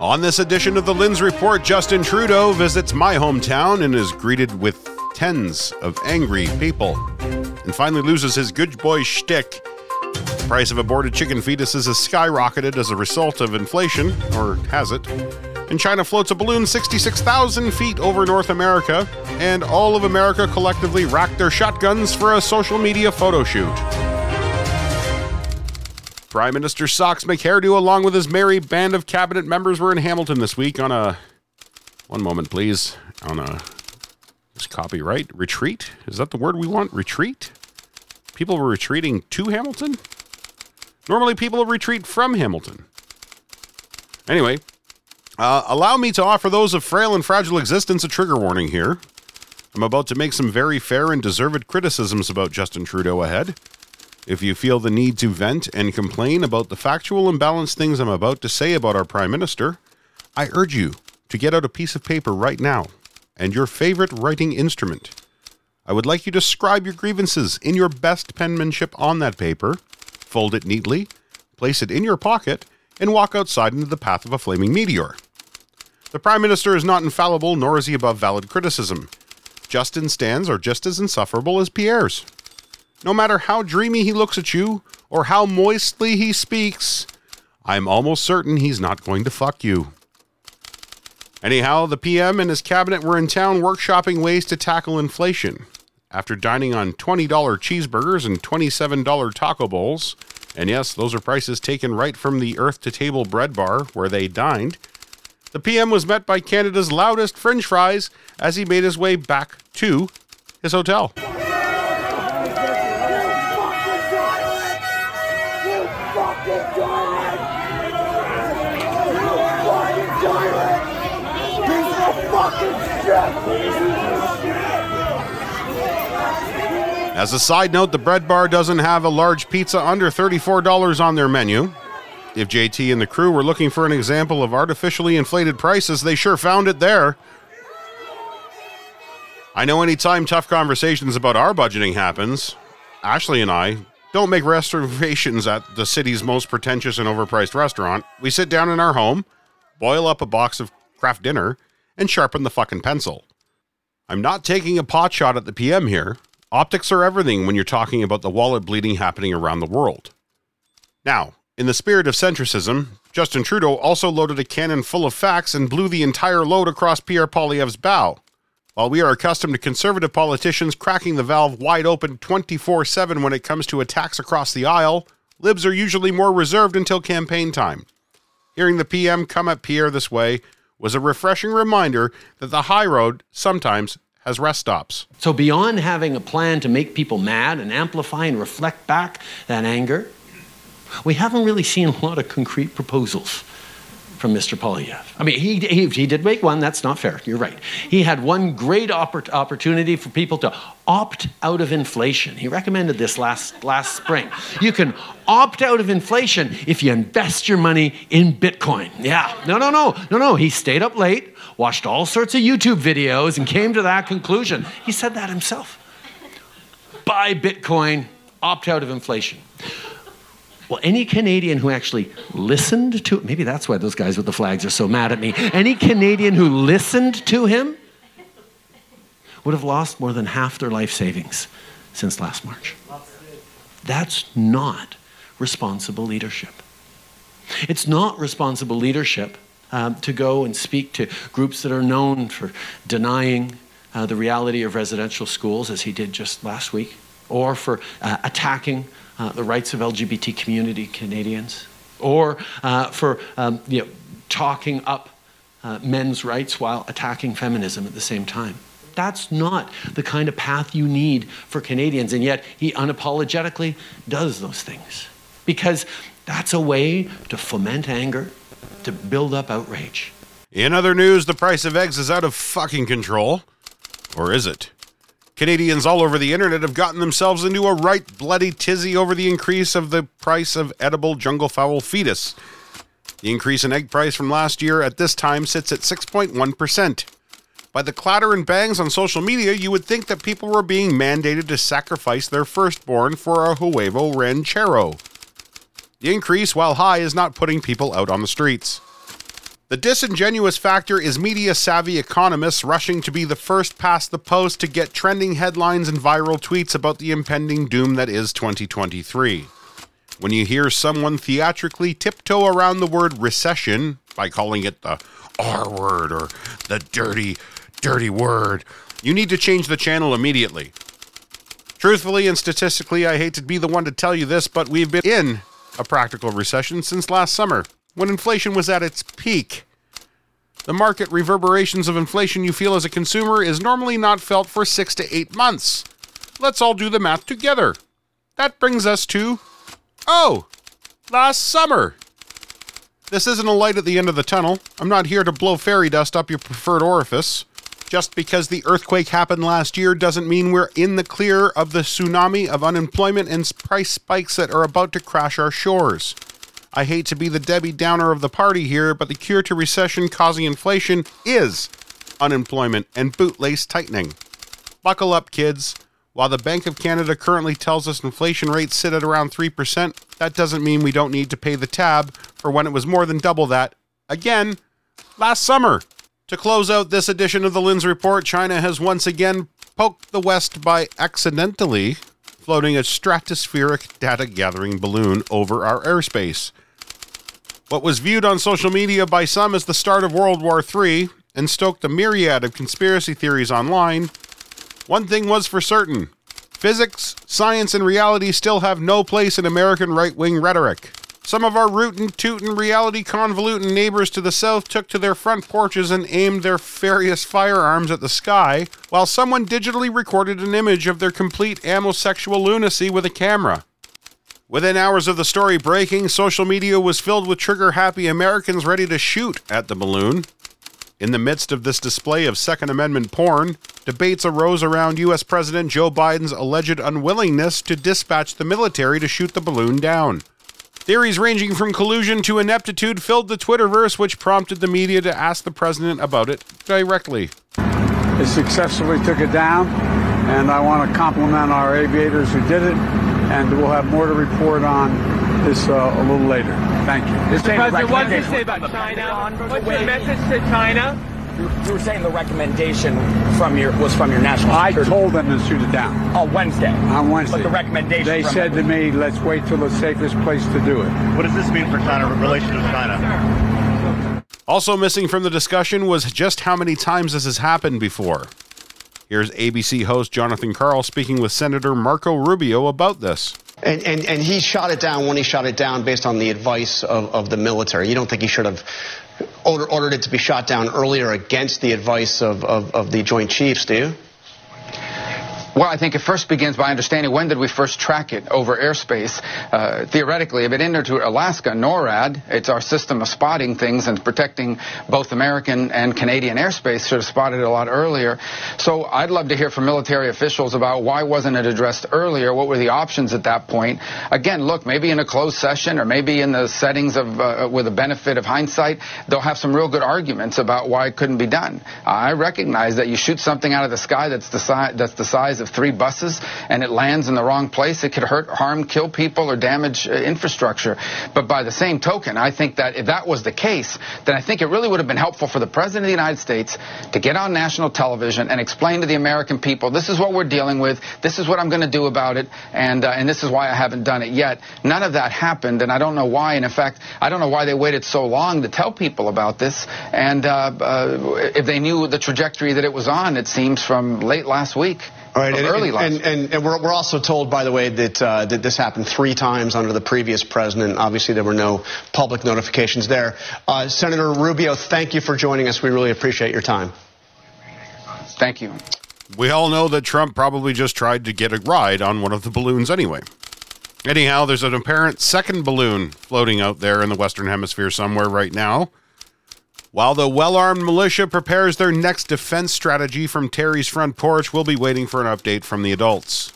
On this edition of the Lindz Report, Justin Trudeau visits my hometown and is greeted with tens of angry people, and finally loses his good boy shtick. The price of aborted chicken fetuses has skyrocketed as a result of inflation, or has it? And China floats a balloon 66,000 feet over North America, and all of America collectively racked their shotguns for a social media photo shoot. Prime Minister Socks McHairdo, along with his merry band of cabinet members, were in Hamilton this week on a. One moment, please. On a. Is copyright? Retreat? Is that the word we want? Retreat? People were retreating to Hamilton? Normally, people retreat from Hamilton. Anyway, uh, allow me to offer those of frail and fragile existence a trigger warning here. I'm about to make some very fair and deserved criticisms about Justin Trudeau ahead. If you feel the need to vent and complain about the factual and balanced things I'm about to say about our Prime Minister, I urge you to get out a piece of paper right now and your favorite writing instrument. I would like you to scribe your grievances in your best penmanship on that paper, fold it neatly, place it in your pocket, and walk outside into the path of a flaming meteor. The Prime Minister is not infallible, nor is he above valid criticism. Justin's stands are just as insufferable as Pierre's. No matter how dreamy he looks at you or how moistly he speaks, I'm almost certain he's not going to fuck you. Anyhow, the PM and his cabinet were in town workshopping ways to tackle inflation. After dining on $20 cheeseburgers and $27 taco bowls, and yes, those are prices taken right from the Earth to Table bread bar where they dined, the PM was met by Canada's loudest french fries as he made his way back to his hotel. As a side note, the bread bar doesn't have a large pizza under $34 on their menu. If JT and the crew were looking for an example of artificially inflated prices, they sure found it there. I know anytime tough conversations about our budgeting happens, Ashley and I don't make reservations at the city's most pretentious and overpriced restaurant. We sit down in our home, boil up a box of Kraft Dinner, and sharpen the fucking pencil. I'm not taking a pot shot at the PM here. Optics are everything when you're talking about the wallet bleeding happening around the world. Now, in the spirit of centricism, Justin Trudeau also loaded a cannon full of facts and blew the entire load across Pierre Poilievre's bow. While we are accustomed to conservative politicians cracking the valve wide open 24 7 when it comes to attacks across the aisle, libs are usually more reserved until campaign time. Hearing the PM come at Pierre this way was a refreshing reminder that the high road sometimes has rest stops. So, beyond having a plan to make people mad and amplify and reflect back that anger, we haven't really seen a lot of concrete proposals from Mr. Poilievre. I mean, he, he, he, did make one, that's not fair, you're right. He had one great oppor- opportunity for people to opt out of inflation. He recommended this last, last spring. You can opt out of inflation if you invest your money in Bitcoin. Yeah, no, no, no, no, no. He stayed up late, watched all sorts of YouTube videos, and came to that conclusion. He said that himself. Buy Bitcoin, opt out of inflation. Well, any Canadian who actually listened to maybe that's why those guys with the flags are so mad at me. Any Canadian who listened to him would have lost more than half their life savings since last March. That's not responsible leadership. It's not responsible leadership um, to go and speak to groups that are known for denying uh, the reality of residential schools, as he did just last week, or for uh, attacking uh, the rights of LGBT community Canadians, or uh, for um, you know, talking up uh, men's rights while attacking feminism at the same time. That's not the kind of path you need for Canadians, and yet he unapologetically does those things because that's a way to foment anger to build up outrage. In other news, the price of eggs is out of fucking control. Or is it? Canadians all over the internet have gotten themselves into a right bloody tizzy over the increase of the price of edible jungle fowl fetus. The increase in egg price from last year at this time sits at 6.1%. By the clatter and bangs on social media, you would think that people were being mandated to sacrifice their firstborn for a huevo ranchero. The increase, while high, is not putting people out on the streets. The disingenuous factor is media savvy economists rushing to be the first past the post to get trending headlines and viral tweets about the impending doom that is 2023. When you hear someone theatrically tiptoe around the word recession by calling it the R word or the dirty, dirty word, you need to change the channel immediately. Truthfully and statistically, I hate to be the one to tell you this, but we've been in a practical recession since last summer when inflation was at its peak. The market reverberations of inflation you feel as a consumer is normally not felt for six to eight months. Let's all do the math together. That brings us to, oh, last summer. This isn't a light at the end of the tunnel. I'm not here to blow fairy dust up your preferred orifice. Just because the earthquake happened last year doesn't mean we're in the clear of the tsunami of unemployment and price spikes that are about to crash our shores. I hate to be the Debbie Downer of the party here, but the cure to recession causing inflation is unemployment and bootlace tightening. Buckle up, kids. While the Bank of Canada currently tells us inflation rates sit at around 3%, that doesn't mean we don't need to pay the tab for when it was more than double that. Again, last summer. To close out this edition of the Lindz Report, China has once again poked the West by accidentally floating a stratospheric data gathering balloon over our airspace. What was viewed on social media by some as the start of World War III and stoked a myriad of conspiracy theories online, one thing was for certain physics, science, and reality still have no place in American right wing rhetoric. Some of our rootin' tootin' reality convolutin' neighbors to the south took to their front porches and aimed their various firearms at the sky, while someone digitally recorded an image of their complete ammosexual lunacy with a camera. Within hours of the story breaking, social media was filled with trigger happy Americans ready to shoot at the balloon. In the midst of this display of Second Amendment porn, debates arose around U.S. President Joe Biden's alleged unwillingness to dispatch the military to shoot the balloon down. Theories ranging from collusion to ineptitude filled the Twitterverse, which prompted the media to ask the president about it directly. They successfully took it down, and I want to compliment our aviators who did it and we'll have more to report on this uh, a little later. Thank you. Mr. President, what did you say about China? What's your message to China? You were saying the recommendation from your was from your national. I told them to shoot it down on Wednesday. On Wednesday, but the recommendation. They said to me, "Let's wait till the safest place to do it." What does this mean for China relations with China? Also missing from the discussion was just how many times this has happened before. Here's ABC host Jonathan Karl speaking with Senator Marco Rubio about this. And, and, and he shot it down when he shot it down based on the advice of, of the military. You don't think he should have order, ordered it to be shot down earlier against the advice of, of, of the Joint Chiefs, do you? Well, I think it first begins by understanding when did we first track it over airspace. Uh, theoretically, if it entered to Alaska, NORAD, it's our system of spotting things and protecting both American and Canadian airspace, should have spotted it a lot earlier. So I'd love to hear from military officials about why wasn't it addressed earlier? What were the options at that point? Again, look, maybe in a closed session or maybe in the settings of uh, with the benefit of hindsight, they'll have some real good arguments about why it couldn't be done. I recognize that you shoot something out of the sky that's the size that's the size of three buses and it lands in the wrong place, it could hurt, harm, kill people or damage uh, infrastructure. But by the same token, I think that if that was the case, then I think it really would have been helpful for the President of the United States to get on national television and explain to the American people, this is what we're dealing with, this is what I'm going to do about it, and, uh, and this is why I haven't done it yet. None of that happened, and I don't know why. And in fact, I don't know why they waited so long to tell people about this. And uh, uh, if they knew the trajectory that it was on, it seems from late last week. All right, and, early and, and, and, and, we're, we're also told, by the way, that uh, that this happened three times under the previous president. Obviously, there were no public notifications there. Uh, Senator Rubio, thank you for joining us. We really appreciate your time. Thank you. We all know that Trump probably just tried to get a ride on one of the balloons anyway. Anyhow, there's an apparent second balloon floating out there in the Western Hemisphere somewhere right now. While the well armed militia prepares their next defense strategy from Terry's front porch, we'll be waiting for an update from the adults.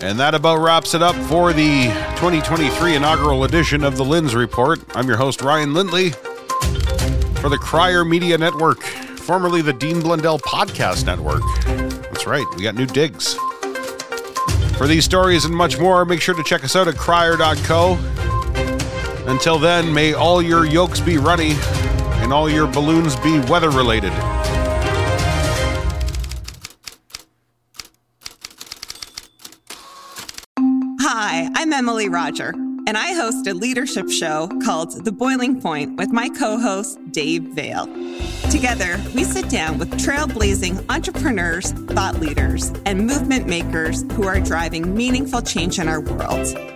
And that about wraps it up for the 2023 inaugural edition of the Lindz Report. I'm your host, Ryan Lindley, for the Crier Media Network, formerly the Dean Blundell Podcast Network. That's right, we got new digs. For these stories and much more, make sure to check us out at crier.co. Until then, may all your yokes be runny and all your balloons be weather related. Hi, I'm Emily Roger, and I host a leadership show called The Boiling Point with my co host, Dave Vale. Together, we sit down with trailblazing entrepreneurs, thought leaders, and movement makers who are driving meaningful change in our world.